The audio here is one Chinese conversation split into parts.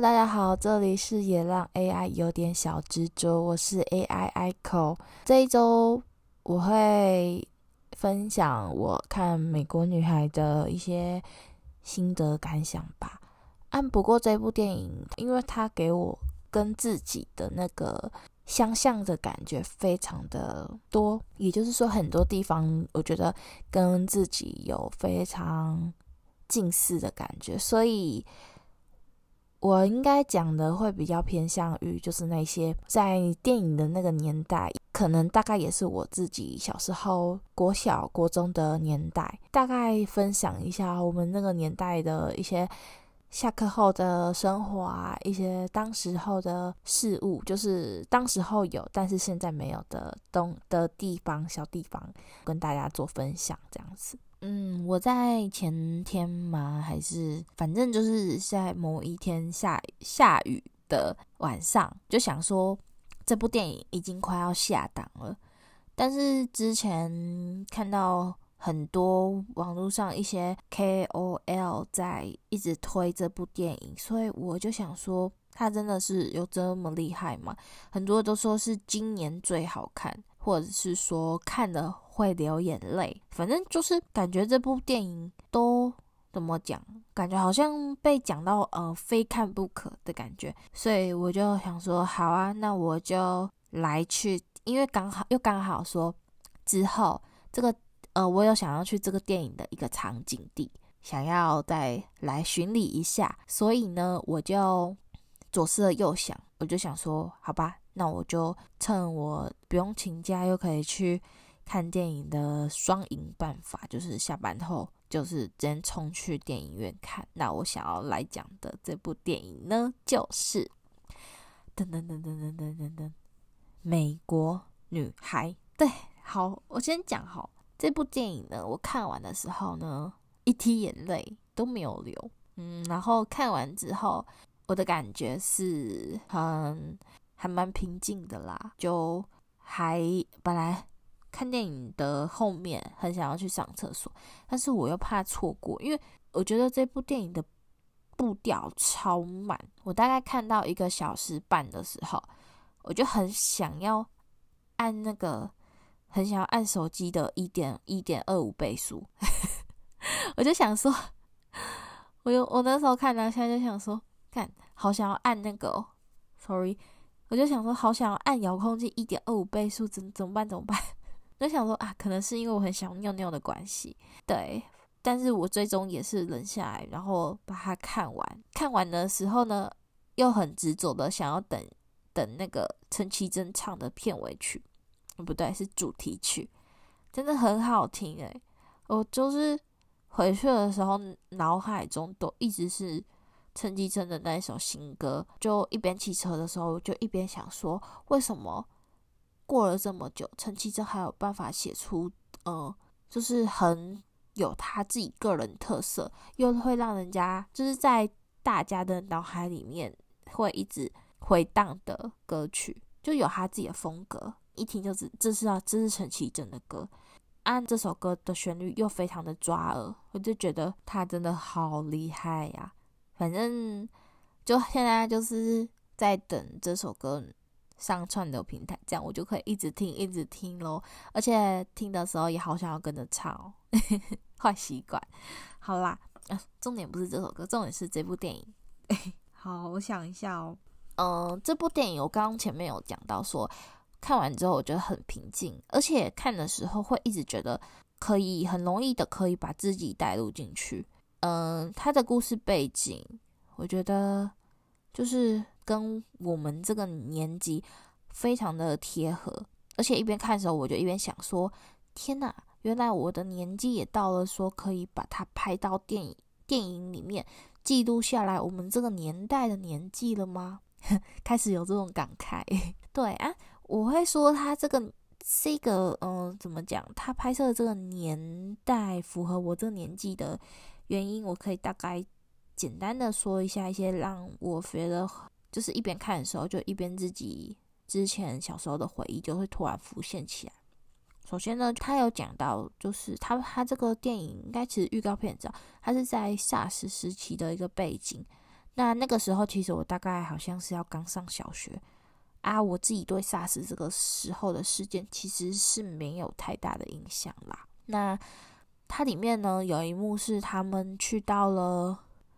大家好，这里是也让 AI 有点小执着，我是 AI Echo。这一周我会分享我看《美国女孩》的一些心得感想吧。啊，不过这部电影，因为它给我跟自己的那个相像的感觉非常的多，也就是说，很多地方我觉得跟自己有非常近似的感觉，所以。我应该讲的会比较偏向于，就是那些在电影的那个年代，可能大概也是我自己小时候国小、国中的年代，大概分享一下我们那个年代的一些下课后的生活啊，一些当时候的事物，就是当时候有，但是现在没有的东的地方、小地方，跟大家做分享这样子。嗯，我在前天嘛，还是反正就是在某一天下下雨的晚上，就想说这部电影已经快要下档了。但是之前看到很多网络上一些 KOL 在一直推这部电影，所以我就想说，它真的是有这么厉害吗？很多都说是今年最好看，或者是说看了。会流眼泪，反正就是感觉这部电影都怎么讲，感觉好像被讲到呃非看不可的感觉，所以我就想说好啊，那我就来去，因为刚好又刚好说之后这个呃我有想要去这个电影的一个场景地，想要再来巡礼一下，所以呢我就左思右想，我就想说好吧，那我就趁我不用请假又可以去。看电影的双赢办法就是下班后就是直接冲去电影院看。那我想要来讲的这部电影呢，就是噔噔噔噔噔噔噔噔，美国女孩。对，好，我先讲好这部电影呢。我看完的时候呢，一滴眼泪都没有流。嗯，然后看完之后，我的感觉是很还蛮平静的啦，就还本来。看电影的后面很想要去上厕所，但是我又怕错过，因为我觉得这部电影的步调超慢。我大概看到一个小时半的时候，我就很想要按那个，很想要按手机的一点一点二五倍速，我就想说，我有我那时候看了，现在就想说，看好想要按那个哦，sorry，我就想说好想要按遥控器一点二五倍速，怎怎么办？怎么办？就想说啊，可能是因为我很想尿尿的关系，对。但是我最终也是忍下来，然后把它看完。看完的时候呢，又很执着的想要等等那个陈绮贞唱的片尾曲，不对，是主题曲，真的很好听诶。我就是回去的时候，脑海中都一直是陈绮贞的那一首新歌，就一边骑车的时候，就一边想说，为什么？过了这么久，陈绮贞还有办法写出，呃，就是很有他自己个人特色，又会让人家就是在大家的脑海里面会一直回荡的歌曲，就有他自己的风格，一听就知这是啊，这是陈绮贞的歌。按这首歌的旋律又非常的抓耳，我就觉得他真的好厉害呀。反正就现在就是在等这首歌。上串流平台，这样我就可以一直听，一直听咯。而且听的时候也好想要跟着唱哦，坏习惯。好啦，啊，重点不是这首歌，重点是这部电影。好，我想一下哦。嗯，这部电影我刚刚前面有讲到说，看完之后我觉得很平静，而且看的时候会一直觉得可以很容易的可以把自己带入进去。嗯，他的故事背景，我觉得就是。跟我们这个年纪非常的贴合，而且一边看的时候，我就一边想说：天哪，原来我的年纪也到了，说可以把它拍到电影电影里面记录下来，我们这个年代的年纪了吗？开始有这种感慨。对啊，我会说他这个这个嗯、怎么讲？他拍摄的这个年代符合我这个年纪的原因，我可以大概简单的说一下一些让我觉得。就是一边看的时候，就一边自己之前小时候的回忆就会突然浮现起来。首先呢，他有讲到，就是他他这个电影应该其实预告片知道，他是在 SARS 时期的一个背景。那那个时候其实我大概好像是要刚上小学啊，我自己对 SARS 这个时候的事件其实是没有太大的印象啦。那它里面呢，有一幕是他们去到了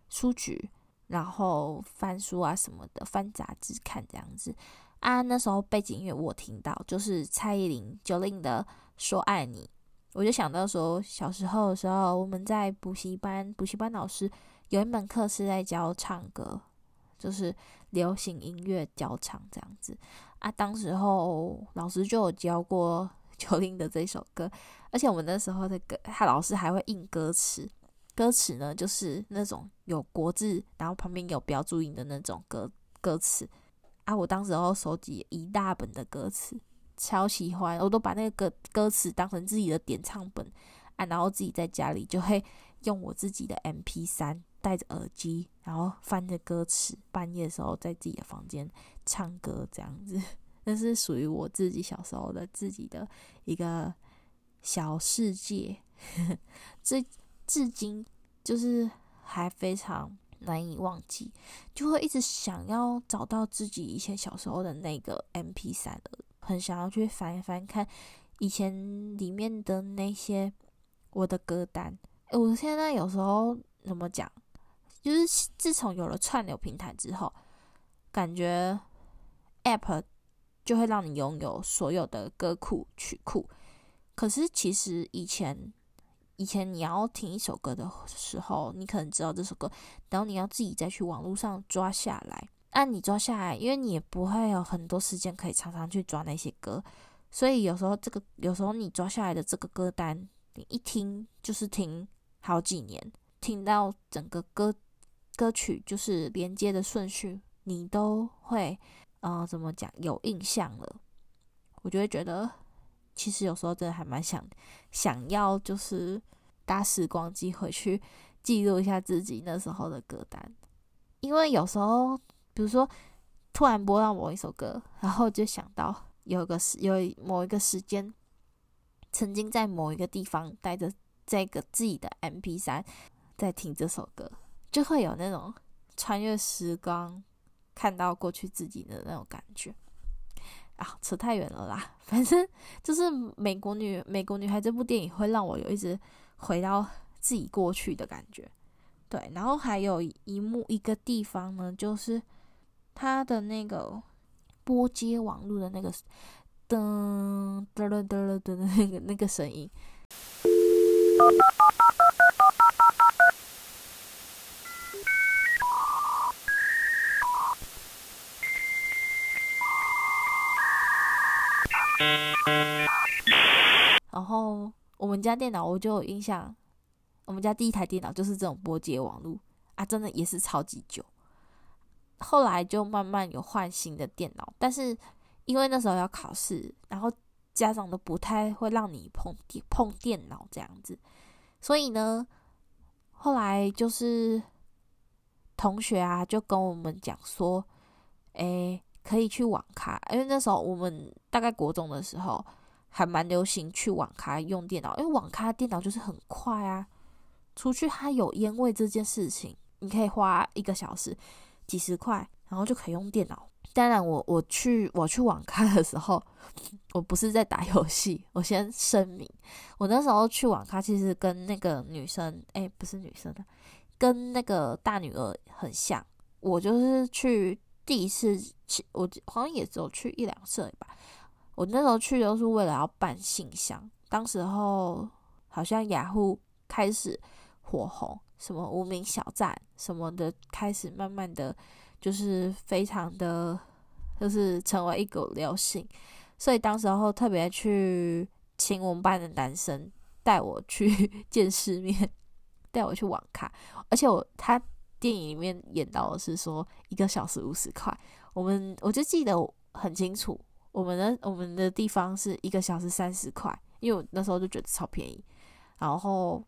书局，然后翻书啊什么的，翻杂志看这样子啊。那时候背景音乐我听到就是蔡依林 Jolin 的《说爱你》，我就想到说小时候的时候我们在补习班，补习班老师有一门课是在教唱歌，就是流行音乐教唱这样子啊。当时候老师就有教过。九零的这首歌，而且我们那时候的歌，他老师还会印歌词，歌词呢就是那种有国字，然后旁边有标注音的那种歌歌词啊。我当时候收集一大本的歌词，超喜欢，我都把那个歌歌词当成自己的点唱本啊，然后自己在家里就会用我自己的 MP3 戴着耳机，然后翻着歌词，半夜的时候在自己的房间唱歌这样子。那是属于我自己小时候的自己的一个小世界，这至今就是还非常难以忘记，就会一直想要找到自己以前小时候的那个 MP3，很想要去翻一翻看以前里面的那些我的歌单。诶，我现在有时候怎么讲，就是自从有了串流平台之后，感觉 App。就会让你拥有所有的歌库曲库，可是其实以前，以前你要听一首歌的时候，你可能知道这首歌，然后你要自己再去网络上抓下来。按、你抓下来，因为你也不会有很多时间可以常常去抓那些歌，所以有时候这个，有时候你抓下来的这个歌单，你一听就是听好几年，听到整个歌歌曲就是连接的顺序，你都会。啊、怎么讲？有印象了，我就会觉得，其实有时候真的还蛮想想要，就是搭时光机回去记录一下自己那时候的歌单，因为有时候，比如说突然播到某一首歌，然后就想到有个时有某一个时间，曾经在某一个地方带着这个自己的 MP3 在听这首歌，就会有那种穿越时光。看到过去自己的那种感觉啊，扯太远了啦。反正就是《美国女美国女孩》这部电影会让我有一直回到自己过去的感觉。对，然后还有一幕一个地方呢，就是他的那个拨接网络的那个噔噔噔噔噔的那个那个声音。然后我们家电脑我就有印象，我们家第一台电脑就是这种拨接网络啊，真的也是超级久。后来就慢慢有换新的电脑，但是因为那时候要考试，然后家长都不太会让你碰电碰电脑这样子，所以呢，后来就是同学啊就跟我们讲说，诶。可以去网咖，因为那时候我们大概国中的时候还蛮流行去网咖用电脑，因为网咖电脑就是很快啊。除去它有烟味这件事情，你可以花一个小时几十块，然后就可以用电脑。当然我，我去我去网咖的时候，我不是在打游戏。我先声明，我那时候去网咖其实跟那个女生，哎，不是女生的，跟那个大女儿很像。我就是去。第一次去，我好像也只有去一两次吧。我那时候去都是为了要办信箱，当时候好像雅虎开始火红，什么无名小站什么的开始慢慢的就是非常的，就是成为一股流行。所以当时候特别去请我们班的男生带我去见世面，带我去网咖，而且我他。电影里面演到的是说一个小时五十块，我们我就记得很清楚，我们的我们的地方是一个小时三十块，因为我那时候就觉得超便宜。然后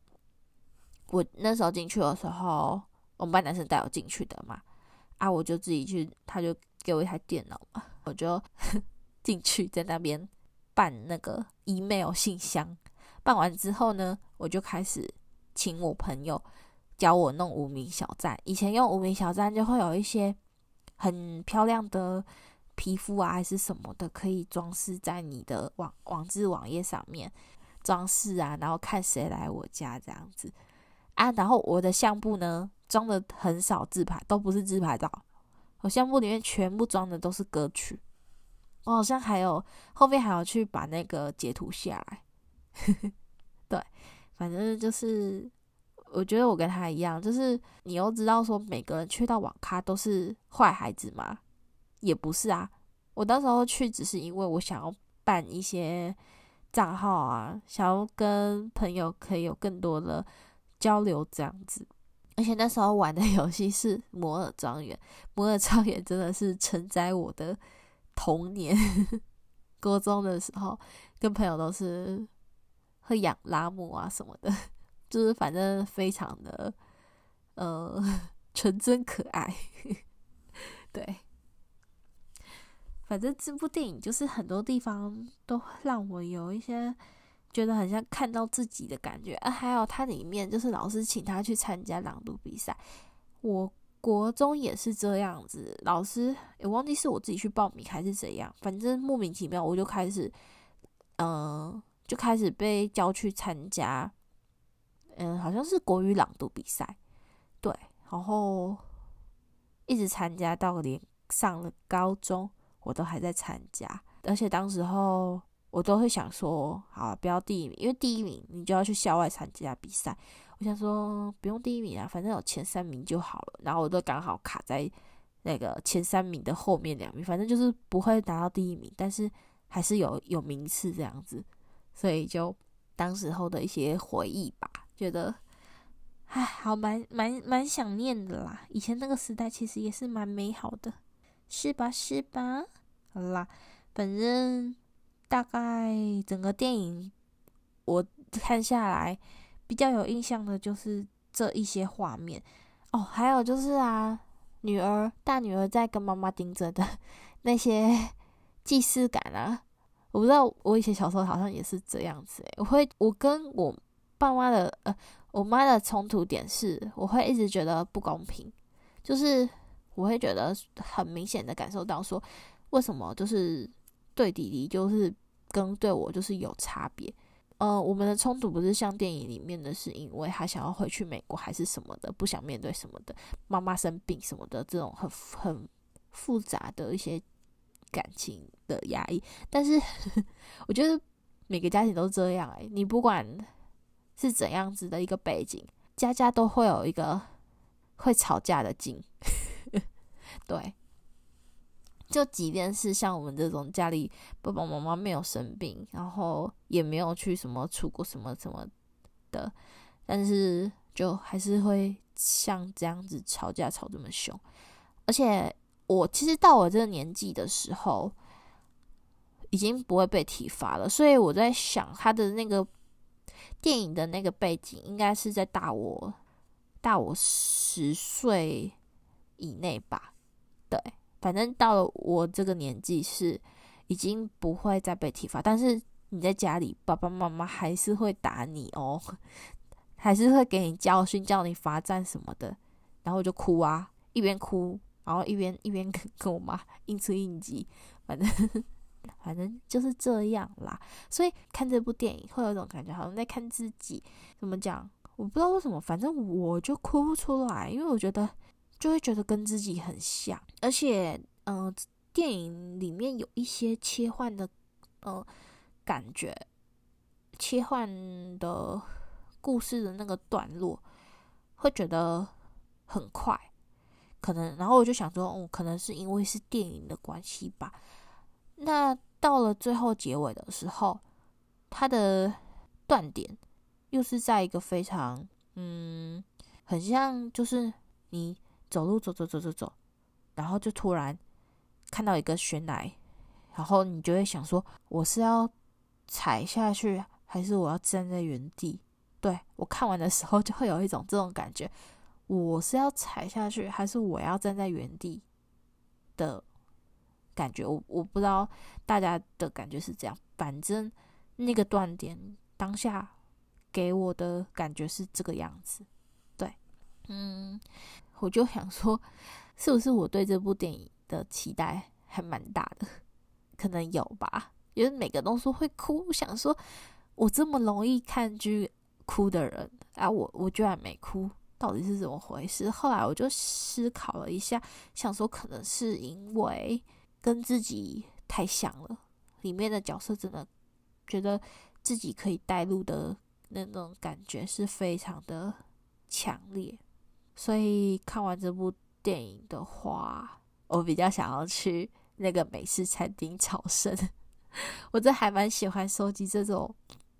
我那时候进去的时候，我们班男生带我进去的嘛，啊，我就自己去，他就给我一台电脑嘛，我就 进去在那边办那个 email 信箱，办完之后呢，我就开始请我朋友。教我弄无名小站。以前用无名小站就会有一些很漂亮的皮肤啊，还是什么的，可以装饰在你的网网志网页上面装饰啊，然后看谁来我家这样子啊。然后我的相簿呢，装的很少自拍，都不是自拍照，我相簿里面全部装的都是歌曲。我好像还有后面还要去把那个截图下来，对，反正就是我觉得我跟他一样，就是你又知道说每个人去到网咖都是坏孩子吗？也不是啊，我那时候去只是因为我想要办一些账号啊，想要跟朋友可以有更多的交流这样子，而且那时候玩的 游戏是摩尔庄园，摩尔庄园真的是承载我的。童年，高中的时候，跟朋友都是会养拉姆啊什么的，就是反正非常的呃 纯真可爱。对，反正这部电影就是很多地方都让我有一些觉得很像看到自己的感觉啊，还有它里面就是老师请他去参加朗读比赛，我。国中也是这样子，老师也忘记是我自己去报名还是怎样，反正莫名其妙我就开始，嗯、就开始被叫去参加，嗯，好像是国语朗读比赛，对，然后一直参加到连上了高中，我都还在参加，而且当时候我都会想说，好，不要第一名，因为第一名你就要去校外参加比赛。我想说不用第一名啊，反正有前三名就好了。然后我都刚好卡在那个前三名的后面两名，反正就是不会拿到第一名，但是还是有有名次这样子。所以就当时候的一些回忆吧，觉得唉，好蛮蛮蛮想念的啦。以前那个时代其实也是蛮美好的，是吧？是吧？好啦，反正大概整个电影我看下来。比较有印象的就是这一些画面哦，还有就是啊，女儿大女儿在跟妈妈盯着的 那些既视感啊，我不知道，我以前小时候好像也是这样子诶，我会我跟我爸妈的呃，我妈的冲突点是，我会一直觉得不公平，就是我会觉得很明显的感受到说，为什么就是对弟弟就是跟对我就是有差别。呃，我们的冲突不是像电影里面的，是因为他想要回去美国还是什么的，不想面对什么的，妈妈生病什么的，这种很很复杂的一些感情的压抑。但是 我觉得每个家庭都这样哎、你不管是怎样子的一个背景，家家都会有一个会吵架的劲，对。就即便是像我们这种家里爸爸妈妈没有生病，然后也没有去什么出国什么什么的，但是就还是会像这样子吵架吵这么凶。而且我其实到我这个年纪的时候，已经不会被体罚了，所以我在想他的那个电影的那个背景，应该是在大我大我十岁以内吧？对。反正到了我这个年纪是已经不会再被体罚，但是你在家里，爸爸妈妈还是会打你哦，还是会给你教训，叫你罚站什么的，然后我就哭啊，一边哭，然后一边一边跟跟我妈硬吃硬挤，反正反正就是这样啦。所以看这部电影会有一种感觉，好像在看自己。怎么讲？我不知道为什么，反正我就哭不出来，因为我觉得。就会觉得跟自己很像，而且，嗯、电影里面有一些切换的，呃，感觉，切换的故事的那个段落，会觉得很快，可能，然后我就想说，哦，可能是因为是电影的关系吧。那到了最后结尾的时候，它的断点又是在一个非常，嗯，很像，就是你。走路走走走走走，然后就突然看到一个悬崖，然后你就会想说：我是要踩下去，还是我要站在原地？对，我看完的时候就会有一种这种感觉：我是要踩下去，还是我要站在原地的感觉？我我不知道大家的感觉是这样，反正那个断点当下给我的感觉是这个样子。对嗯，我就想说，是不是我对这部电影的期待还蛮大的？可能有吧，因为每个都说会哭，我想说我这么容易看剧哭的人，啊，我我居然没哭，到底是怎么回事？后来我就思考了一下，想说可能是因为跟自己太像了，里面的角色真的觉得自己可以带入的那种感觉是非常的强烈，所以看完这部电影的话，我比较想要去那个美式餐厅朝圣。我这还蛮喜欢收集这种。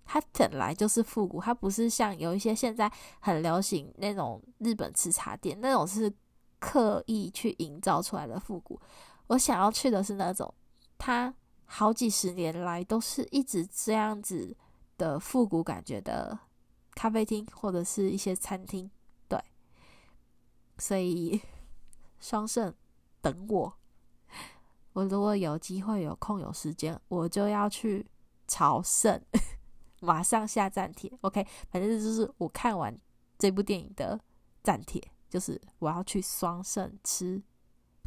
它本来就是复古，它不是像有一些现在很流行那种日本吃茶店，那种是刻意去营造出来的复古。我想要去的是那种，它好几十年来都是一直这样子的复古感觉的咖啡厅或者是一些餐厅。对，所以双圣等我，我如果有机会有空有时间，我就要去朝圣。马上下暂帖，OK，反正就是我看完这部电影的暂帖，就是我要去双圣吃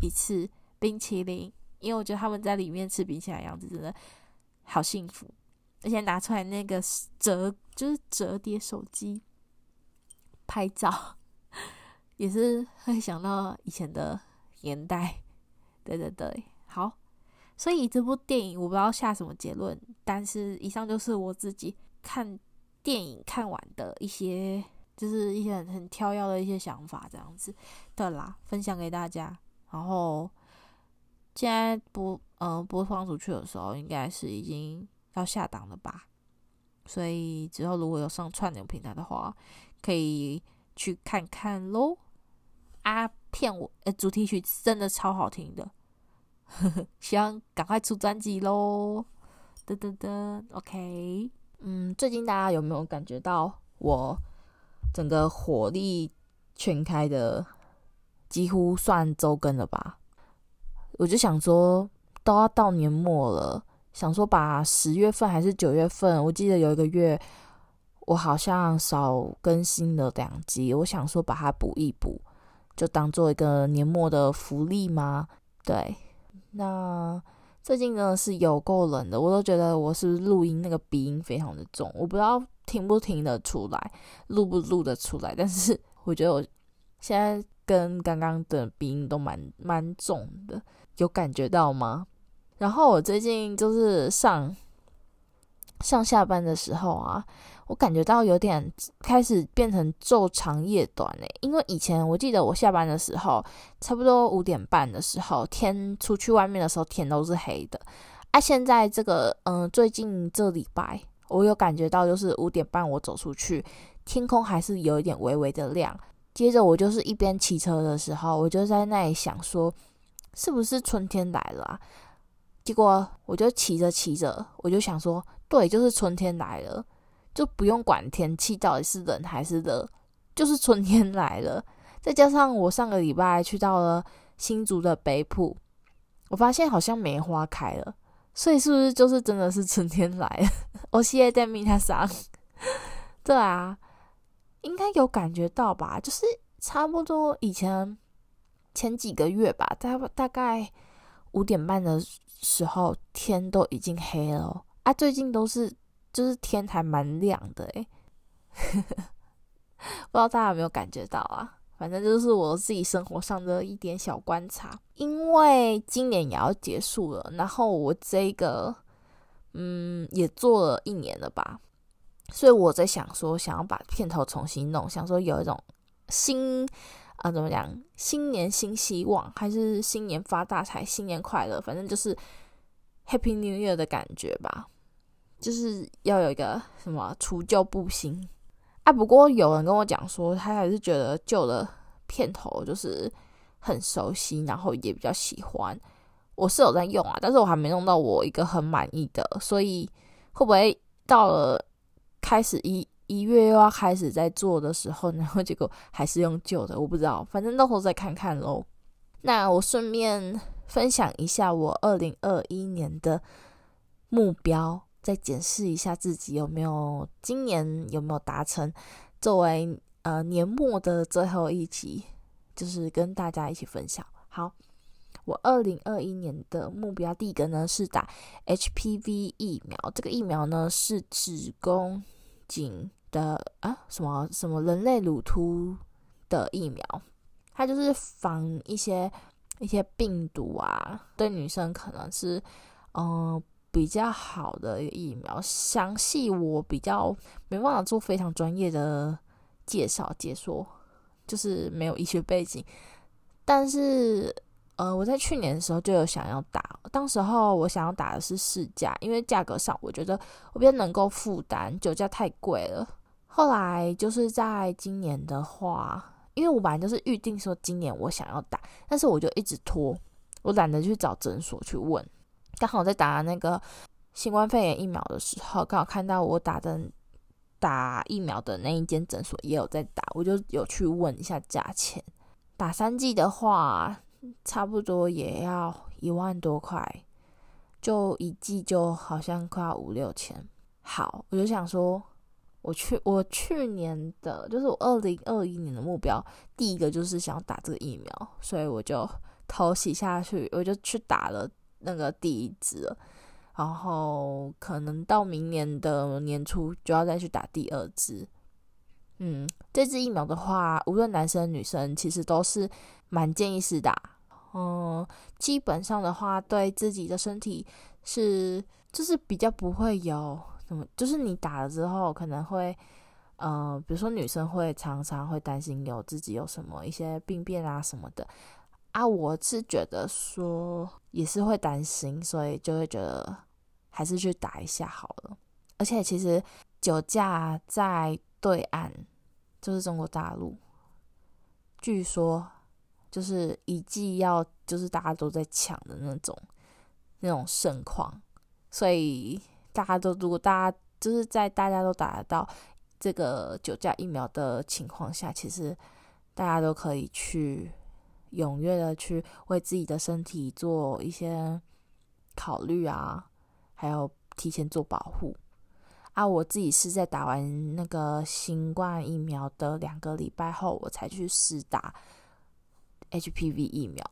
一次冰淇淋，因为我觉得他们在里面吃冰淇淋的样子真的好幸福，而且拿出来那个折就是折叠手机拍照，也是会想到以前的年代，对对对，好，所以这部电影我不知道下什么结论，但是以上就是我自己。看电影看完的一些，就是一些很很挑要的一些想法，这样子对啦，分享给大家。然后现在播，嗯、呃，播放出去的时候，应该是已经要下档了吧？所以之后如果有上串流平台的话，可以去看看喽。啊，骗我呃主题曲真的超好听的，呵呵，希望赶快出专辑喽！噔噔噔，OK。嗯，最近大家有没有感觉到我整个火力全开的，几乎算周更了吧？我就想说，都要到年末了，想说把十月份还是九月份，我记得有一个月我好像少更新了两集，我想说把它补一补，就当做一个年末的福利吗？对，那。最近真的是有够冷的，我都觉得我是不是录音那个鼻音非常的重，我不知道听不听得出来，录不录得出来。但是我觉得我现在跟刚刚的鼻音都蛮蛮重的，有感觉到吗？然后我最近就是上上下班的时候啊。我感觉到有点开始变成昼长夜短嘞，因为以前我记得我下班的时候，差不多五点半的时候，天出去外面的时候天都是黑的，啊，现在这个嗯，最近这礼拜我有感觉到，就是五点半我走出去，天空还是有一点微微的亮。接着我就是一边骑车的时候，我就在那里想说，是不是春天来了啊？结果我就骑着骑着，我就想说，对，就是春天来了。就不用管天气到底是冷还是热，就是春天来了。再加上我上个礼拜去到了新竹的北埔，我发现好像梅花开了，所以是不是就是真的是春天来了？我现在在米他上，对啊，应该有感觉到吧？就是差不多以前前几个月吧，大大概五点半的时候天都已经黑了啊，最近都是。就是天还蛮亮的诶，不知道大家有没有感觉到啊？反正就是我自己生活上的一点小观察。因为今年也要结束了，然后我这个嗯也做了一年了吧，所以我在想说，想要把片头重新弄，想说有一种新啊怎么讲，新年新希望，还是新年发大财，新年快乐，反正就是 Happy New Year 的感觉吧。就是要有一个什么除旧布新啊！不过有人跟我讲说，他还是觉得旧的片头就是很熟悉，然后也比较喜欢。我是有在用啊，但是我还没弄到我一个很满意的，所以会不会到了开始一一月又要开始在做的时候，然后结果还是用旧的，我不知道，反正到时候再看看喽。那我顺便分享一下我二零二一年的目标。再检视一下自己有没有今年有没有达成，作为呃年末的最后一集，就是跟大家一起分享。好，我二零二一年的目标第一个呢是打 HPV 疫苗，这个疫苗呢是子宫颈的啊什么什么人类乳突的疫苗，它就是防一些一些病毒啊，对女生可能是嗯。比较好的一个疫苗，详细我比较没办法做非常专业的介绍解说，就是没有医学背景。但是，呃，我在去年的时候就有想要打，当时候我想要打的是市价，因为价格上我觉得我比较能够负担，酒驾太贵了。后来就是在今年的话，因为我本来就是预定说今年我想要打，但是我就一直拖，我懒得去找诊所去问。刚好在打那个新冠肺炎疫苗的时候，刚好看到我打的打疫苗的那一间诊所也有在打，我就有去问一下价钱。打三剂的话，差不多也要一万多块，就一剂就好像快要五六千。好，我就想说，我去我去年的，就是我二零二一年的目标，第一个就是想打这个疫苗，所以我就头洗下去，我就去打了。那个第一支，然后可能到明年的年初就要再去打第二支。嗯，这支疫苗的话，无论男生女生，其实都是蛮建议是打。嗯，基本上的话，对自己的身体是就是比较不会有什么，就是你打了之后可能会，呃，比如说女生会常常会担心有自己有什么一些病变啊什么的。啊，我是觉得说也是会担心，所以就会觉得还是去打一下好了。而且其实酒驾在对岸，就是中国大陆，据说就是一剂要就是大家都在抢的那种那种盛况，所以大家都如果大家就是在大家都打得到这个九价疫苗的情况下，其实大家都可以去。踊跃的去为自己的身体做一些考虑啊，还有提前做保护啊。我自己是在打完那个新冠疫苗的两个礼拜后，我才去试打 HPV 疫苗。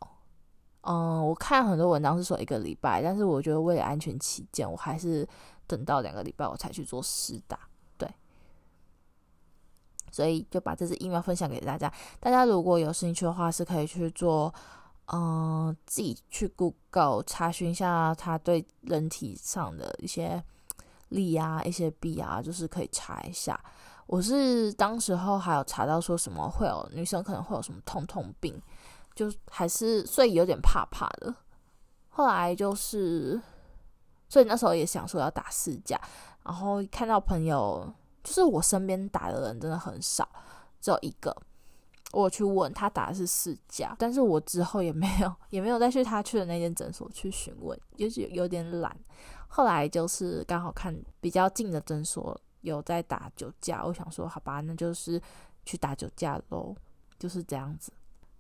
嗯，我看很多文章是说一个礼拜，但是我觉得为了安全起见，我还是等到两个礼拜我才去做试打。对所以就把这支疫苗分享给大家。大家如果有兴趣的话，是可以去做，嗯、自己去 Google 查询一下它对人体上的一些利啊、一些弊啊，就是可以查一下。我是当时候还有查到说什么会有女生可能会有什么痛痛病，就还是所以有点怕怕的。后来就是，所以那时候也想说要打四价，然后看到朋友。就是我身边打的人真的很少，只有一个。我去问他打的是四价，但是我之后也没有也没有再去他去的那间诊所去询问，就是有点懒。后来就是刚好看比较近的诊所有在打酒驾，我想说好吧，那就是去打酒驾喽，就是这样子。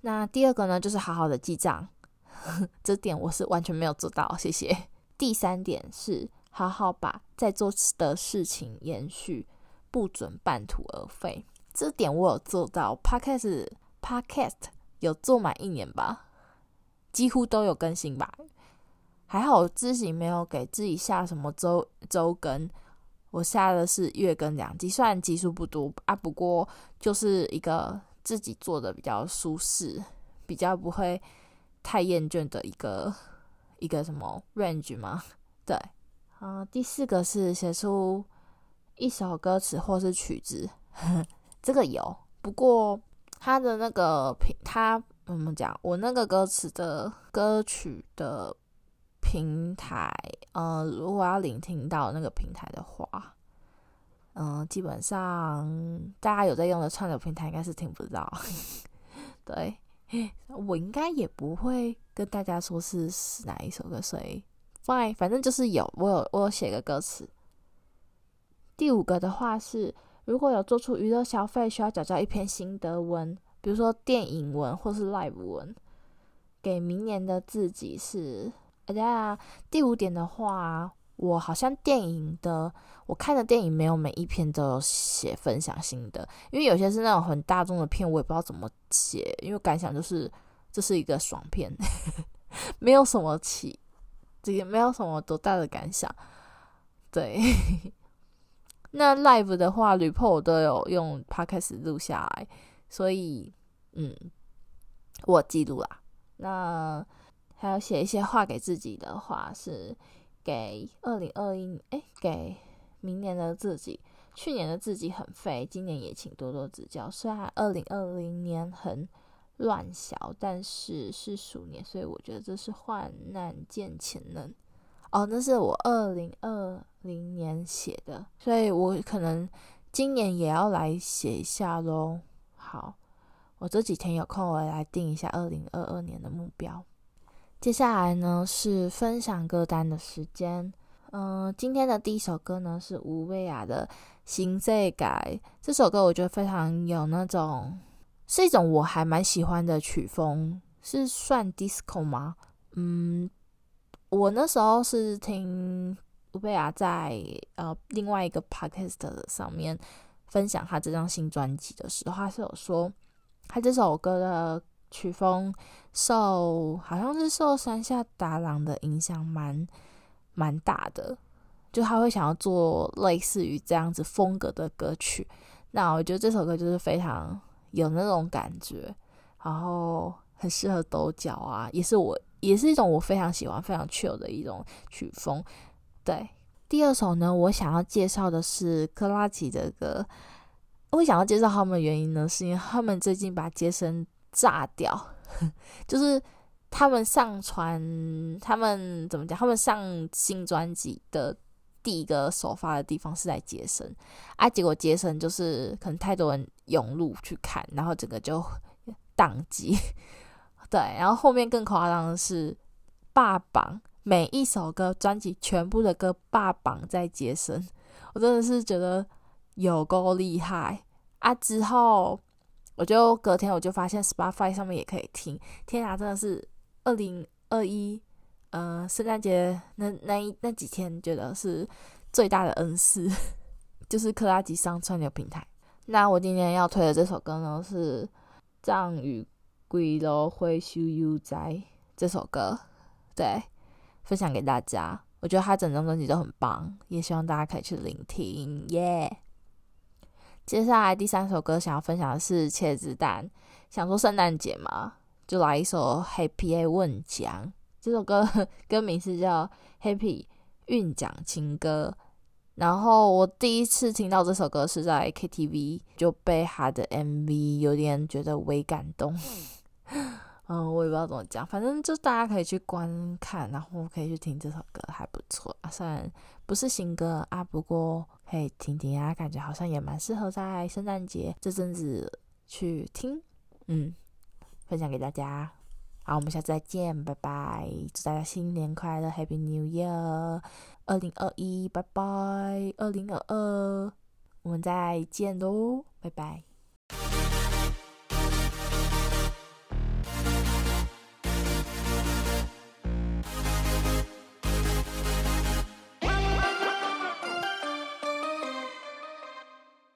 那第二个呢，就是好好的记账，这点我是完全没有做到，谢谢。第三点是好好把在做的事情延续。不准半途而废，这点我有做到。Podcast Podcast 有做满一年吧，几乎都有更新吧。还好我自己没有给自己下什么周周更，我下的是月更两集，虽然集数不多啊，不过就是一个自己做的比较舒适，比较不会太厌倦的一个一个什么 range 吗？对，嗯，第四个是写出。一首歌词或是曲子，呵呵，这个有。不过他的那个平，他怎么讲？我那个歌词的歌曲的平台，呃，如果要聆听到那个平台的话，嗯、基本上大家有在用的串流平台应该是听不到。对，我应该也不会跟大家说是是哪一首歌，所以 fine，反正就是有，我有我有写个歌词。第五个的话是，如果有做出娱乐消费，需要找到一篇心得文，比如说电影文或是 live 文，给明年的自己是。哎呀，第五点的话，我好像电影的，我看的电影没有每一篇都有写分享心得，因为有些是那种很大众的片，我也不知道怎么写，因为感想就是这是一个爽片，没有什么起，这个没有什么多大的感想。对，那 live 的话，旅破我都有用 podcast 录下来，所以嗯，我记录啦。那还有写一些话给自己的话是。给二零二一，哎，给明年的自己。去年的自己很废，今年也请多多指教。虽然二零二零年很乱小，但是是鼠年，所以我觉得这是患难见潜能。哦，那是我二零二零年写的，所以我可能今年也要来写一下喽。好，我这几天有空，我来定一下二零二二年的目标。接下来呢是分享歌单的时间。嗯、今天的第一首歌呢是吴蓓雅的《新世改》。这首歌我觉得非常有那种，是一种我还蛮喜欢的曲风，是算 disco 吗？嗯，我那时候是听乌贝雅在呃另外一个 podcast 上面分享他这张新专辑的时候，他是有说他这首歌的。曲风受好像是受山下达郎的影响蛮蛮大的，就他会想要做类似于这样子风格的歌曲。那我觉得这首歌就是非常有那种感觉，然后很适合抖脚啊，也是我也是一种我非常喜欢非常 chill 的一种曲风。对，第二首呢，我想要介绍的是珂拉琪的歌。我想要介绍他们的原因呢，是因为他们最近把杰森。炸掉，就是他们上传，他们怎么讲？他们上新专辑的第一个首发的地方是在杰森啊，结果杰森就是可能太多人涌入去看，然后整个就宕机。对，然后后面更夸张的是霸榜，每一首歌专辑全部的歌霸榜在杰森，我真的是觉得有够厉害啊！之后。我就隔天我就发现 Spotify 上面也可以听，天啊，真的是二零二一，呃，圣诞节那那一那几天觉得是最大的恩赐，就是克拉吉上串流平台。那我今天要推的这首歌呢是《藏语归路会修悠哉》这首歌，对，分享给大家。我觉得他整张专辑都很棒，也希望大家可以去聆听，耶、接下来第三首歌想要分享的是茄子蛋，想说圣诞节嘛，就来一首 Happy 运奖。这首歌 歌名是叫 Happy 运奖情歌。然后我第一次听到这首歌是在 KTV，就被他的 MV 有点觉得微感动。嗯，我也不知道怎么讲，反正就大家可以去观看，然后可以去听这首歌，还不错啊。虽然不是新歌啊，不过可以听听啊，感觉好像也蛮适合在圣诞节这阵子去听。嗯，分享给大家。好，我们下次再见，拜拜！祝大家新年快乐，Happy New Year！二零二一拜拜二零二二我们再见喽拜拜。